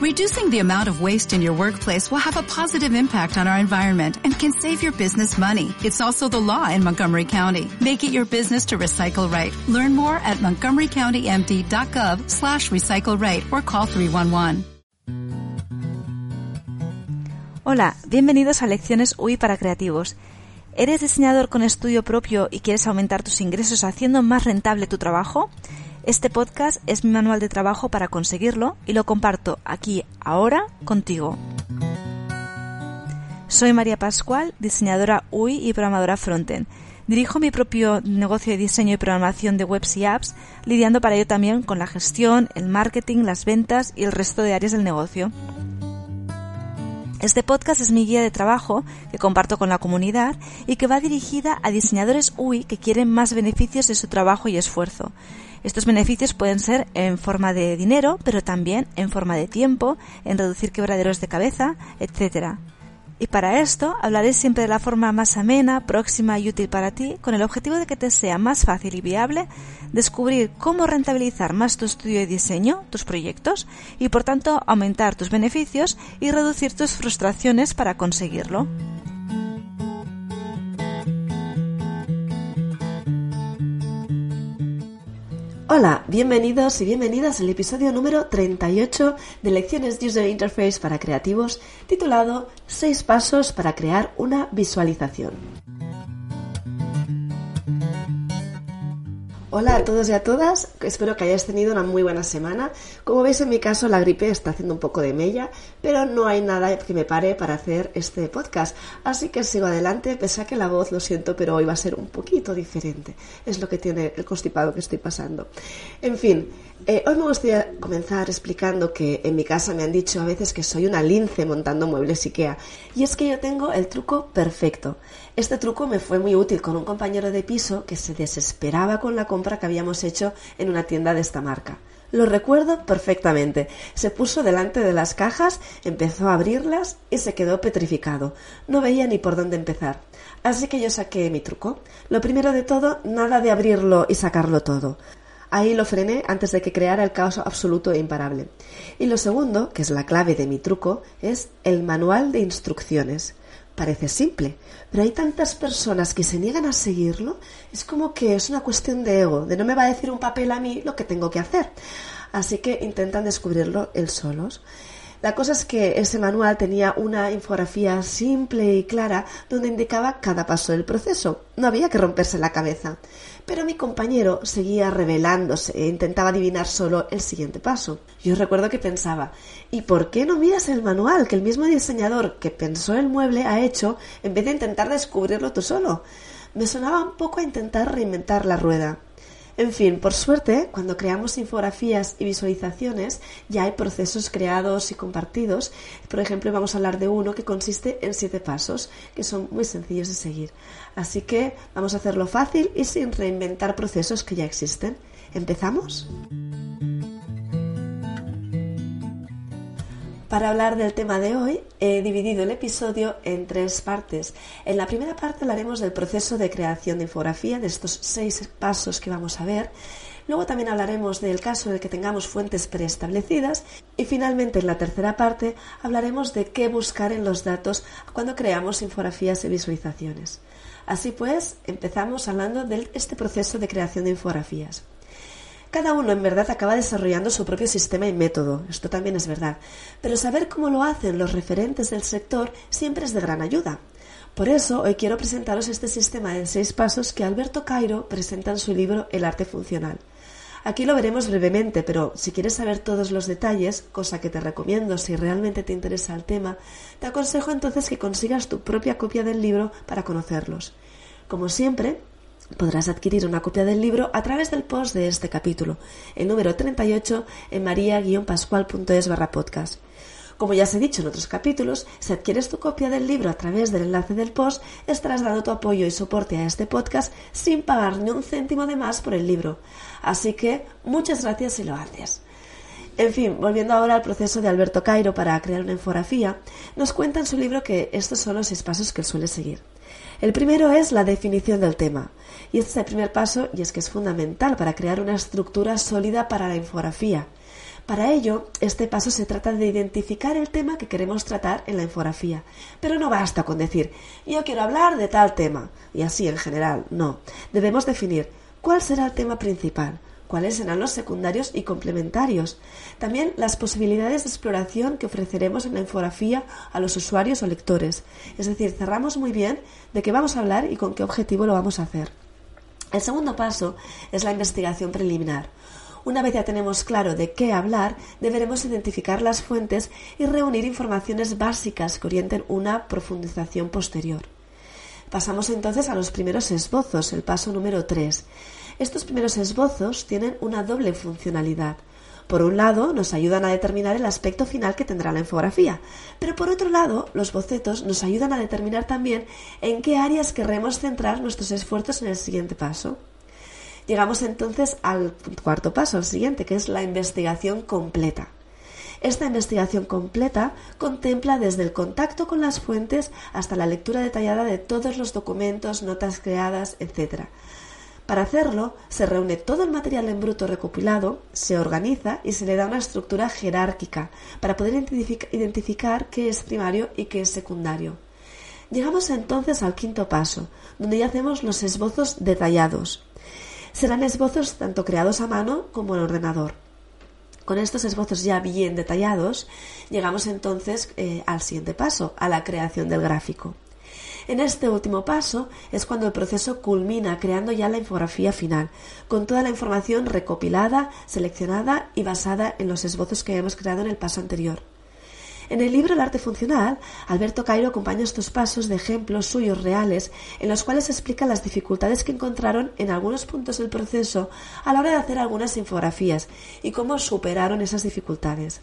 Reducing the amount of waste in your workplace will have a positive impact on our environment and can save your business money. It's also the law in Montgomery County. Make it your business to recycle right. Learn more at montgomerycountymd.gov slash recycle right or call 311. Hola, bienvenidos a Lecciones UI para Creativos. ¿Eres diseñador con estudio propio y quieres aumentar tus ingresos haciendo más rentable tu trabajo? Este podcast es mi manual de trabajo para conseguirlo y lo comparto aquí, ahora, contigo. Soy María Pascual, diseñadora UI y programadora frontend. Dirijo mi propio negocio de diseño y programación de webs y apps, lidiando para ello también con la gestión, el marketing, las ventas y el resto de áreas del negocio. Este podcast es mi guía de trabajo que comparto con la comunidad y que va dirigida a diseñadores UI que quieren más beneficios de su trabajo y esfuerzo. Estos beneficios pueden ser en forma de dinero, pero también en forma de tiempo, en reducir quebraderos de cabeza, etc. Y para esto hablaré siempre de la forma más amena, próxima y útil para ti, con el objetivo de que te sea más fácil y viable descubrir cómo rentabilizar más tu estudio de diseño, tus proyectos, y por tanto aumentar tus beneficios y reducir tus frustraciones para conseguirlo. Hola, bienvenidos y bienvenidas al episodio número 38 de Lecciones de User Interface para Creativos titulado 6 pasos para crear una visualización. Hola a todos y a todas, espero que hayáis tenido una muy buena semana. Como veis en mi caso la gripe está haciendo un poco de mella, pero no hay nada que me pare para hacer este podcast. Así que sigo adelante, pese a que la voz, lo siento, pero hoy va a ser un poquito diferente. Es lo que tiene el constipado que estoy pasando. En fin, eh, hoy me gustaría comenzar explicando que en mi casa me han dicho a veces que soy una lince montando muebles IKEA. Y es que yo tengo el truco perfecto. Este truco me fue muy útil con un compañero de piso que se desesperaba con la compra que habíamos hecho en una tienda de esta marca. Lo recuerdo perfectamente. Se puso delante de las cajas, empezó a abrirlas y se quedó petrificado. No veía ni por dónde empezar. Así que yo saqué mi truco. Lo primero de todo, nada de abrirlo y sacarlo todo. Ahí lo frené antes de que creara el caos absoluto e imparable. Y lo segundo, que es la clave de mi truco, es el manual de instrucciones. Parece simple, pero hay tantas personas que se niegan a seguirlo, es como que es una cuestión de ego, de no me va a decir un papel a mí lo que tengo que hacer. Así que intentan descubrirlo él solos. La cosa es que ese manual tenía una infografía simple y clara donde indicaba cada paso del proceso. No había que romperse la cabeza. Pero mi compañero seguía revelándose e intentaba adivinar solo el siguiente paso. Yo recuerdo que pensaba, ¿y por qué no miras el manual que el mismo diseñador que pensó el mueble ha hecho en vez de intentar descubrirlo tú solo? Me sonaba un poco a intentar reinventar la rueda. En fin, por suerte, cuando creamos infografías y visualizaciones, ya hay procesos creados y compartidos. Por ejemplo, vamos a hablar de uno que consiste en siete pasos, que son muy sencillos de seguir. Así que vamos a hacerlo fácil y sin reinventar procesos que ya existen. ¿Empezamos? Para hablar del tema de hoy, he dividido el episodio en tres partes. En la primera parte hablaremos del proceso de creación de infografía, de estos seis pasos que vamos a ver. Luego también hablaremos del caso en el que tengamos fuentes preestablecidas. Y finalmente, en la tercera parte, hablaremos de qué buscar en los datos cuando creamos infografías y visualizaciones. Así pues, empezamos hablando de este proceso de creación de infografías. Cada uno en verdad acaba desarrollando su propio sistema y método, esto también es verdad, pero saber cómo lo hacen los referentes del sector siempre es de gran ayuda. Por eso hoy quiero presentaros este sistema de seis pasos que Alberto Cairo presenta en su libro El arte funcional. Aquí lo veremos brevemente, pero si quieres saber todos los detalles, cosa que te recomiendo si realmente te interesa el tema, te aconsejo entonces que consigas tu propia copia del libro para conocerlos. Como siempre, Podrás adquirir una copia del libro a través del post de este capítulo, el número 38 en maria-pascual.es barra podcast. Como ya os he dicho en otros capítulos, si adquieres tu copia del libro a través del enlace del post, estarás dando tu apoyo y soporte a este podcast sin pagar ni un céntimo de más por el libro. Así que muchas gracias si lo haces. En fin, volviendo ahora al proceso de Alberto Cairo para crear una infografía, nos cuenta en su libro que estos son los seis pasos que él suele seguir. El primero es la definición del tema. Y este es el primer paso y es que es fundamental para crear una estructura sólida para la infografía. Para ello, este paso se trata de identificar el tema que queremos tratar en la infografía. Pero no basta con decir, yo quiero hablar de tal tema, y así en general, no. Debemos definir cuál será el tema principal, cuáles serán los secundarios y complementarios. También las posibilidades de exploración que ofreceremos en la infografía a los usuarios o lectores. Es decir, cerramos muy bien de qué vamos a hablar y con qué objetivo lo vamos a hacer. El segundo paso es la investigación preliminar. Una vez ya tenemos claro de qué hablar, deberemos identificar las fuentes y reunir informaciones básicas que orienten una profundización posterior. Pasamos entonces a los primeros esbozos, el paso número 3. Estos primeros esbozos tienen una doble funcionalidad. Por un lado, nos ayudan a determinar el aspecto final que tendrá la infografía, pero por otro lado, los bocetos nos ayudan a determinar también en qué áreas querremos centrar nuestros esfuerzos en el siguiente paso. Llegamos entonces al cuarto paso, al siguiente, que es la investigación completa. Esta investigación completa contempla desde el contacto con las fuentes hasta la lectura detallada de todos los documentos, notas creadas, etc. Para hacerlo, se reúne todo el material en bruto recopilado, se organiza y se le da una estructura jerárquica para poder identificar qué es primario y qué es secundario. Llegamos entonces al quinto paso, donde ya hacemos los esbozos detallados. Serán esbozos tanto creados a mano como en ordenador. Con estos esbozos ya bien detallados, llegamos entonces eh, al siguiente paso, a la creación del gráfico. En este último paso es cuando el proceso culmina creando ya la infografía final, con toda la información recopilada, seleccionada y basada en los esbozos que hemos creado en el paso anterior. En el libro El arte funcional, Alberto Cairo acompaña estos pasos de ejemplos suyos reales en los cuales explica las dificultades que encontraron en algunos puntos del proceso a la hora de hacer algunas infografías y cómo superaron esas dificultades.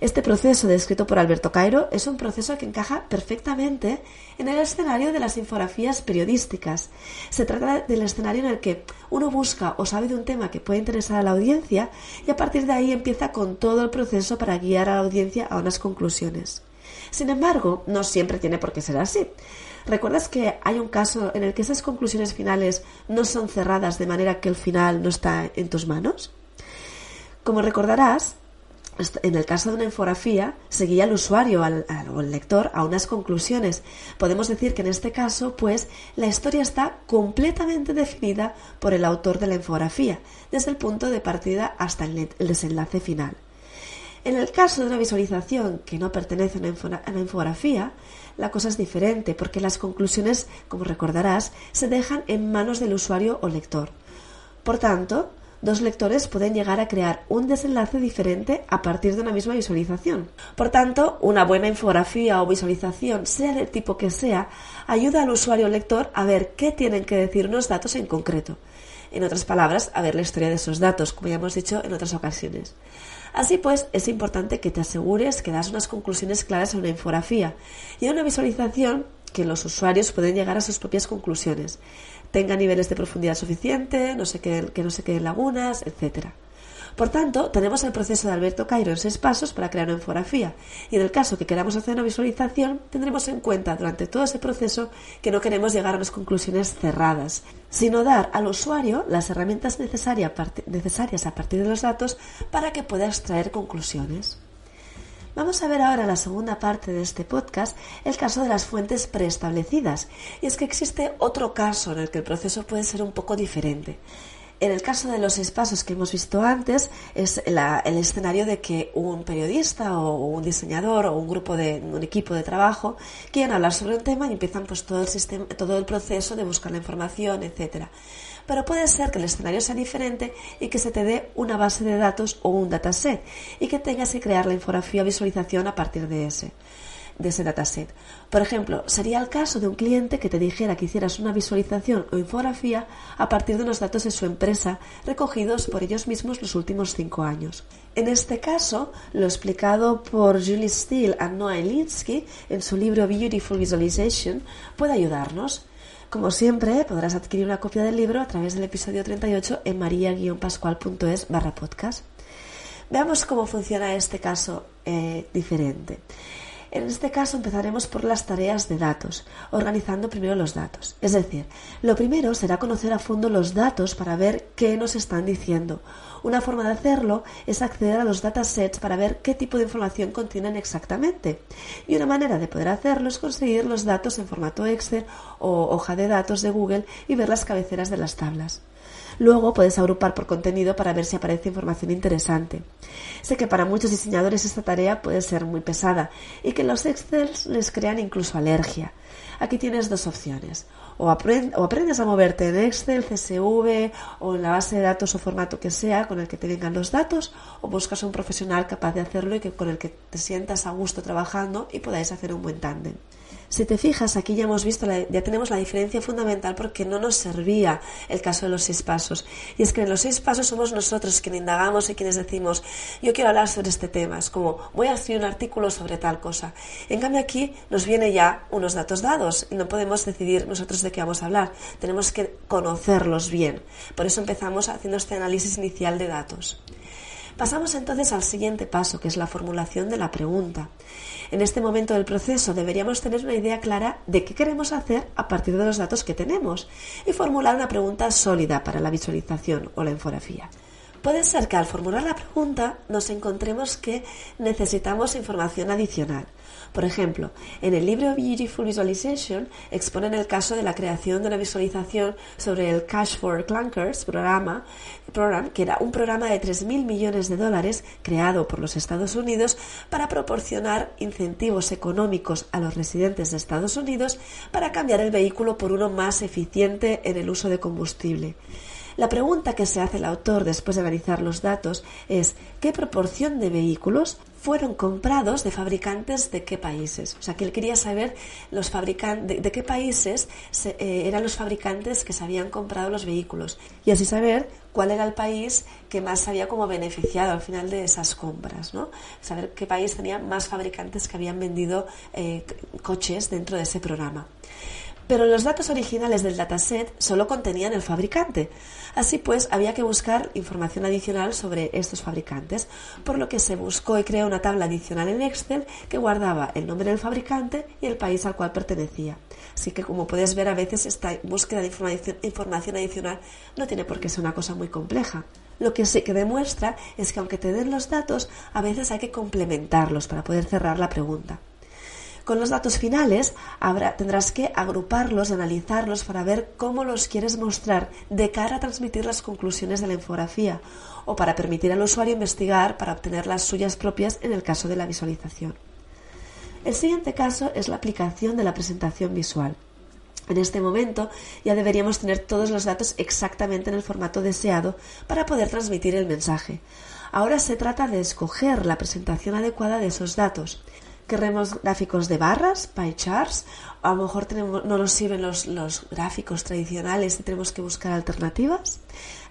Este proceso descrito por Alberto Cairo es un proceso que encaja perfectamente en el escenario de las infografías periodísticas. Se trata del escenario en el que uno busca o sabe de un tema que puede interesar a la audiencia y a partir de ahí empieza con todo el proceso para guiar a la audiencia a unas conclusiones. Sin embargo, no siempre tiene por qué ser así. ¿Recuerdas que hay un caso en el que esas conclusiones finales no son cerradas de manera que el final no está en tus manos? Como recordarás, en el caso de una infografía, seguía al usuario o el lector a unas conclusiones. Podemos decir que en este caso, pues, la historia está completamente definida por el autor de la infografía, desde el punto de partida hasta el, desenlace final. En el caso de una visualización que no pertenece a una infografía, la cosa es diferente, porque las conclusiones, como recordarás, se dejan en manos del usuario o lector. Por tanto, dos lectores pueden llegar a crear un desenlace diferente a partir de una misma visualización. Por tanto, una buena infografía o visualización, sea del tipo que sea, ayuda al usuario o lector a ver qué tienen que decir unos datos en concreto. En otras palabras, a ver la historia de esos datos, como ya hemos dicho en otras ocasiones. Así pues, es importante que te asegures que das unas conclusiones claras en una infografía y en una visualización que los usuarios pueden llegar a sus propias conclusiones tenga niveles de profundidad suficiente, no sé que no se queden lagunas, etcétera. Por tanto, tenemos el proceso de Alberto Cairo en seis pasos para crear una infografía. Y en el caso que queramos hacer una visualización, tendremos en cuenta durante todo ese proceso que no queremos llegar a unas conclusiones cerradas, sino dar al usuario las herramientas necesarias a partir de los datos para que pueda extraer conclusiones. Vamos a ver ahora la segunda parte de este podcast, el caso de las fuentes preestablecidas. Y es que existe otro caso en el que el proceso puede ser un poco diferente. En el caso de los espacios que hemos visto antes, es el escenario de que un periodista o un diseñador o un grupo de un equipo de trabajo quieren hablar sobre un tema y empiezan pues todo el sistema, todo el proceso de buscar la información, etcétera. Pero puede ser que el escenario sea diferente y que se te dé una base de datos o un dataset y que tengas que crear la infografía visualización a partir de ese de ese dataset. Por ejemplo, sería el caso de un cliente que te dijera que hicieras una visualización o infografía a partir de unos datos de su empresa recogidos por ellos mismos los últimos cinco años. En este caso, lo explicado por Julie Steele y Noah Elinsky en su libro Beautiful Visualization puede ayudarnos. Como siempre, podrás adquirir una copia del libro a través del episodio 38 en maria-pascual.es barra podcast. Veamos cómo funciona este caso eh, diferente. En este caso empezaremos por las tareas de datos, organizando primero los datos. Es decir, lo primero será conocer a fondo los datos para ver qué nos están diciendo. Una forma de hacerlo es acceder a los datasets para ver qué tipo de información contienen exactamente. Y una manera de poder hacerlo es conseguir los datos en formato Excel o hoja de datos de Google y ver las cabeceras de las tablas. Luego puedes agrupar por contenido para ver si aparece información interesante. Sé que para muchos diseñadores esta tarea puede ser muy pesada y que los Excel les crean incluso alergia. Aquí tienes dos opciones. O, aprendes a moverte en Excel, CSV o en la base de datos o formato que sea con el que te vengan los datos, o buscas un profesional capaz de hacerlo y que, con el que te sientas a gusto trabajando y podáis hacer un buen tándem. Si te fijas, aquí ya hemos visto, ya tenemos la diferencia fundamental porque no nos servía el caso de los seis pasos. Y es que en los seis pasos somos nosotros quienes indagamos y quienes decimos, yo quiero hablar sobre este tema. Es como, voy a hacer un artículo sobre tal cosa. En cambio aquí nos viene ya unos datos dados y no podemos decidir nosotros de qué vamos a hablar. Tenemos que conocerlos bien. Por eso empezamos haciendo este análisis inicial de datos. Pasamos entonces al siguiente paso, que es la formulación de la pregunta. En este momento del proceso deberíamos tener una idea clara de qué queremos hacer a partir de los datos que tenemos y formular una pregunta sólida para la visualización o la infografía. Puede ser que al formular la pregunta nos encontremos que necesitamos información adicional. Por ejemplo, en el libro Beautiful Visualization exponen el caso de la creación de una visualización sobre el Cash for Clunkers programa, que era un programa de 3.000 millones de dólares creado por los Estados Unidos para proporcionar incentivos económicos a los residentes de Estados Unidos para cambiar el vehículo por uno más eficiente en el uso de combustible. La pregunta que se hace el autor después de analizar los datos es ¿qué proporción de vehículos fueron comprados de fabricantes de qué países? O sea, que él quería saber los fabricantes de, qué países eh, eran los fabricantes que se habían comprado los vehículos y así saber cuál era el país que más se había como beneficiado al final de esas compras, ¿no? Saber qué país tenía más fabricantes que habían vendido eh, coches dentro de ese programa pero los datos originales del dataset solo contenían el fabricante. Así pues, había que buscar información adicional sobre estos fabricantes, por lo que se buscó y creó una tabla adicional en Excel que guardaba el nombre del fabricante y el país al cual pertenecía. Así que, como puedes ver, a veces esta búsqueda de información, adicional no tiene por qué ser una cosa muy compleja. Lo que sí que demuestra es que aunque te den los datos, a veces hay que complementarlos para poder cerrar la pregunta. Con los datos finales tendrás que agruparlos, analizarlos para ver cómo los quieres mostrar de cara a transmitir las conclusiones de la infografía o para permitir al usuario investigar para obtener las suyas propias en el caso de la visualización. El siguiente caso es la aplicación de la presentación visual. En este momento ya deberíamos tener todos los datos exactamente en el formato deseado para poder transmitir el mensaje. Ahora se trata de escoger la presentación adecuada de esos datos queremos gráficos de barras, pie charts, a lo mejor no nos sirven los, los gráficos tradicionales y tenemos que buscar alternativas.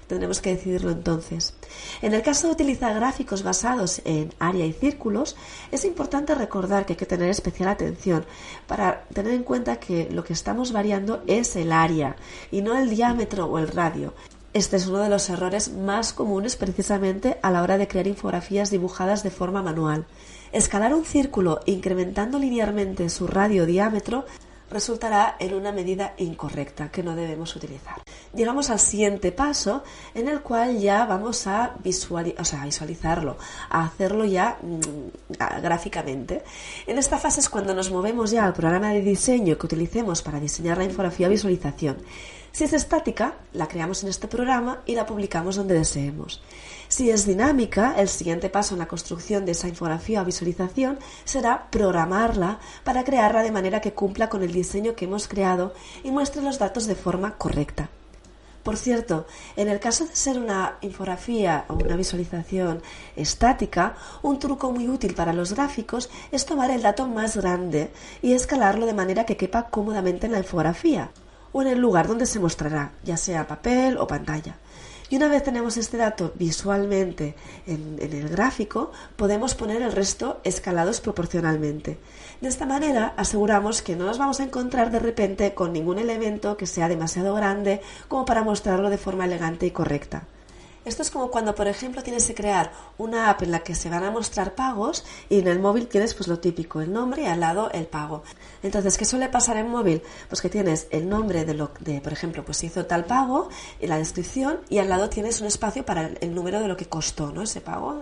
Tendremos que decidirlo entonces. En el caso de utilizar gráficos basados en área y círculos, es importante recordar que hay que tener especial atención para tener en cuenta que lo que estamos variando es el área y no el diámetro o el radio. Este es uno de los errores más comunes precisamente a la hora de crear infografías dibujadas de forma manual. Escalar un círculo incrementando linealmente su radio o diámetro resultará en una medida incorrecta que no debemos utilizar. Llegamos al siguiente paso en el cual ya vamos a, visualizarlo, a hacerlo ya mm, gráficamente. En esta fase es cuando nos movemos ya al programa de diseño que utilicemos para diseñar la infografía visualización. Si es estática, la creamos en este programa y la publicamos donde deseemos. Si es dinámica, el siguiente paso en la construcción de esa infografía o visualización será programarla para crearla de manera que cumpla con el diseño que hemos creado y muestre los datos de forma correcta. Por cierto, en el caso de ser una infografía o una visualización estática, un truco muy útil para los gráficos es tomar el dato más grande y escalarlo de manera que quepa cómodamente en la infografía o en el lugar donde se mostrará, ya sea papel o pantalla. Y una vez tenemos este dato visualmente en, el gráfico, podemos poner el resto escalados proporcionalmente. De esta manera aseguramos que no nos vamos a encontrar de repente con ningún elemento que sea demasiado grande como para mostrarlo de forma elegante y correcta. Esto es como cuando, por ejemplo, tienes que crear una app en la que se van a mostrar pagos y en el móvil tienes pues lo típico, el nombre y al lado el pago. Entonces, ¿qué suele pasar en móvil? Pues que tienes el nombre de lo de, por ejemplo, pues se hizo tal pago y la descripción y al lado tienes un espacio para el, número de lo que costó, ¿no? Ese pago.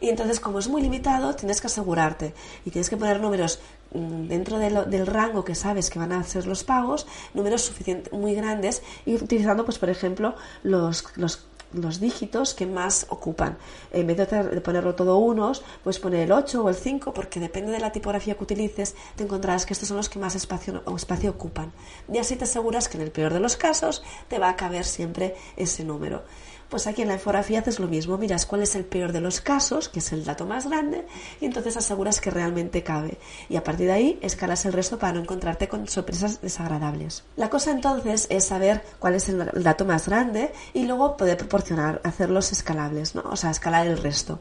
Y entonces, como es muy limitado, tienes que asegurarte y tienes que poner números mm, dentro del rango que sabes que van a ser los pagos, números suficientes, muy grandes, y utilizando, pues, por ejemplo, los, los los dígitos que más ocupan. En vez de ponerlo todo unos, pues poner el 8 o el 5, porque depende de la tipografía que utilices, te encontrarás que estos son los que más espacio, espacio ocupan. Y así te aseguras que en el peor de los casos te va a caber siempre ese número. Pues aquí en la infografía haces lo mismo, miras cuál es el peor de los casos, que es el dato más grande, y entonces aseguras que realmente cabe. Y a partir de ahí escalas el resto para no encontrarte con sorpresas desagradables. La cosa entonces es saber cuál es el dato más grande y luego poder proporcionar, hacerlos escalables, ¿no? o sea, escalar el resto.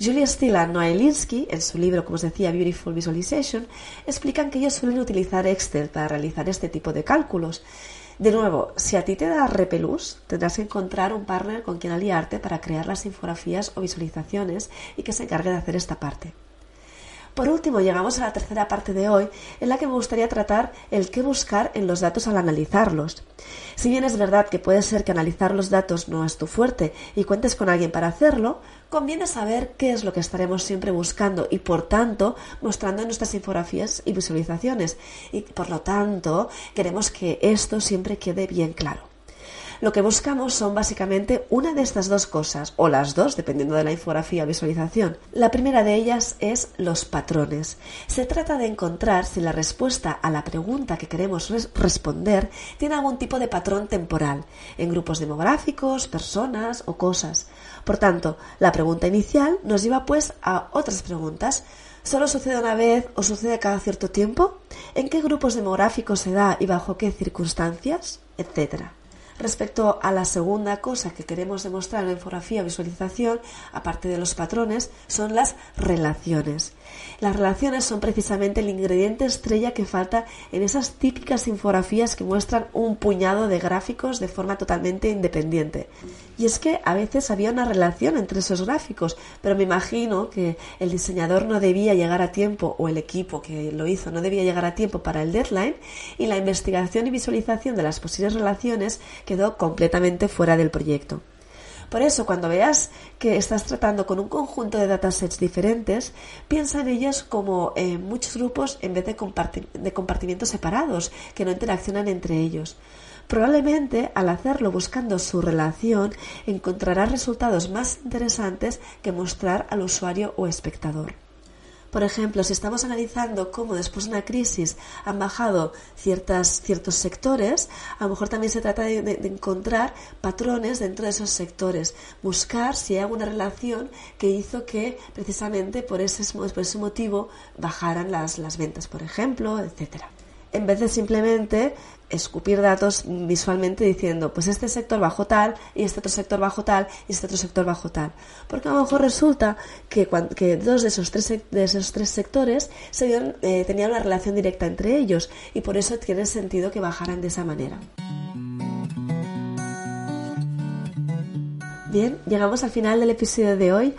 Julia Stila y Noah Elinsky, en su libro, como os decía, Beautiful Visualization, explican que ellos suelen utilizar Excel para realizar este tipo de cálculos. De nuevo, si a ti te da repelús, tendrás que encontrar un partner con quien aliarte para crear las infografías o visualizaciones y que se encargue de hacer esta parte. Por último, llegamos a la tercera parte de hoy, en la que me gustaría tratar el qué buscar en los datos al analizarlos. Si bien es verdad que puede ser que analizar los datos no es tu fuerte y cuentes con alguien para hacerlo, conviene saber qué es lo que estaremos siempre buscando y, por tanto, mostrando en nuestras infografías y visualizaciones. Y, por lo tanto, queremos que esto siempre quede bien claro. Lo que buscamos son básicamente una de estas dos cosas, o las dos, dependiendo de la infografía o visualización. La primera de ellas es los patrones. Se trata de encontrar si la respuesta a la pregunta que queremos responder tiene algún tipo de patrón temporal, en grupos demográficos, personas o cosas. Por tanto, la pregunta inicial nos lleva pues a otras preguntas. ¿Solo sucede una vez o sucede cada cierto tiempo? ¿En qué grupos demográficos se da y bajo qué circunstancias? Etcétera. Respecto a la segunda cosa que queremos demostrar en la infografía visualización, aparte de los patrones, son las relaciones. Las relaciones son precisamente el ingrediente estrella que falta en esas típicas infografías que muestran un puñado de gráficos de forma totalmente independiente. Y es que a veces había una relación entre esos gráficos, pero me imagino que el diseñador no debía llegar a tiempo, o el equipo que lo hizo no debía llegar a tiempo para el deadline, y la investigación y visualización de las posibles relaciones quedó completamente fuera del proyecto. Por eso, cuando veas que estás tratando con un conjunto de datasets diferentes, piensa en ellos como eh, muchos grupos en vez de, de compartimientos separados que no interaccionan entre ellos. Probablemente al hacerlo buscando su relación encontrarás resultados más interesantes que mostrar al usuario o espectador. Por ejemplo, si estamos analizando cómo después de una crisis han bajado ciertas, ciertos sectores, a lo mejor también se trata de, encontrar patrones dentro de esos sectores, buscar si hay alguna relación que hizo que precisamente por ese, por ese motivo bajaran las, las ventas, por ejemplo, etcétera. En vez de simplemente escupir datos visualmente diciendo, pues este sector bajo tal, y este otro sector bajo tal, y este otro sector bajo tal. Porque a lo mejor resulta que, que dos de esos tres, de esos tres sectores se eh, tenían una relación directa entre ellos, y por eso tiene sentido que bajaran de esa manera. Bien, llegamos al final del episodio de hoy.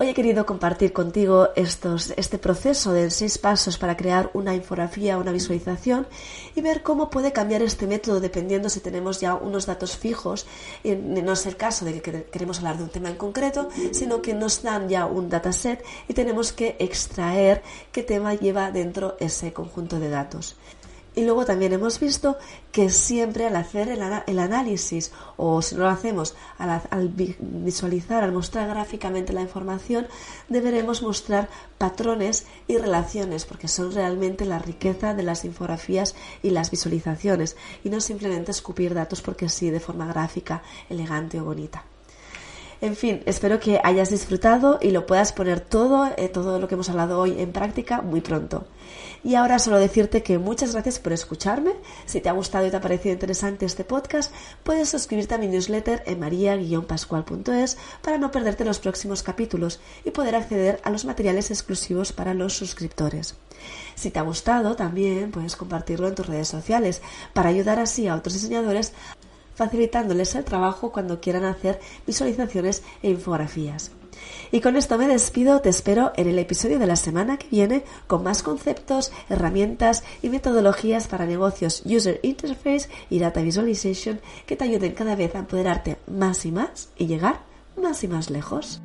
Hoy he querido compartir contigo este proceso de seis pasos para crear una infografía, una visualización y ver cómo puede cambiar este método dependiendo si tenemos ya unos datos fijos. Y no es el caso de que queremos hablar de un tema en concreto, sino que nos dan ya un dataset y tenemos que extraer qué tema lleva dentro ese conjunto de datos. Y luego también hemos visto que siempre al hacer el, análisis, o si no lo hacemos, al, visualizar, al mostrar gráficamente la información, deberemos mostrar patrones y relaciones, porque son realmente la riqueza de las infografías y las visualizaciones, y no simplemente escupir datos porque sí, de forma gráfica, elegante o bonita. En fin, espero que hayas disfrutado y lo puedas poner todo, eh, todo lo que hemos hablado hoy en práctica muy pronto. Y ahora solo decirte que muchas gracias por escucharme. Si te ha gustado y te ha parecido interesante este podcast, puedes suscribirte a mi newsletter en maria-pascual.es para no perderte los próximos capítulos y poder acceder a los materiales exclusivos para los suscriptores. Si te ha gustado, también puedes compartirlo en tus redes sociales para ayudar así a otros diseñadores facilitándoles el trabajo cuando quieran hacer visualizaciones e infografías. Y con esto me despido, te espero en el episodio de la semana que viene con más conceptos, herramientas y metodologías para negocios User Interface y Data Visualization que te ayuden cada vez a empoderarte más y más y llegar más y más lejos.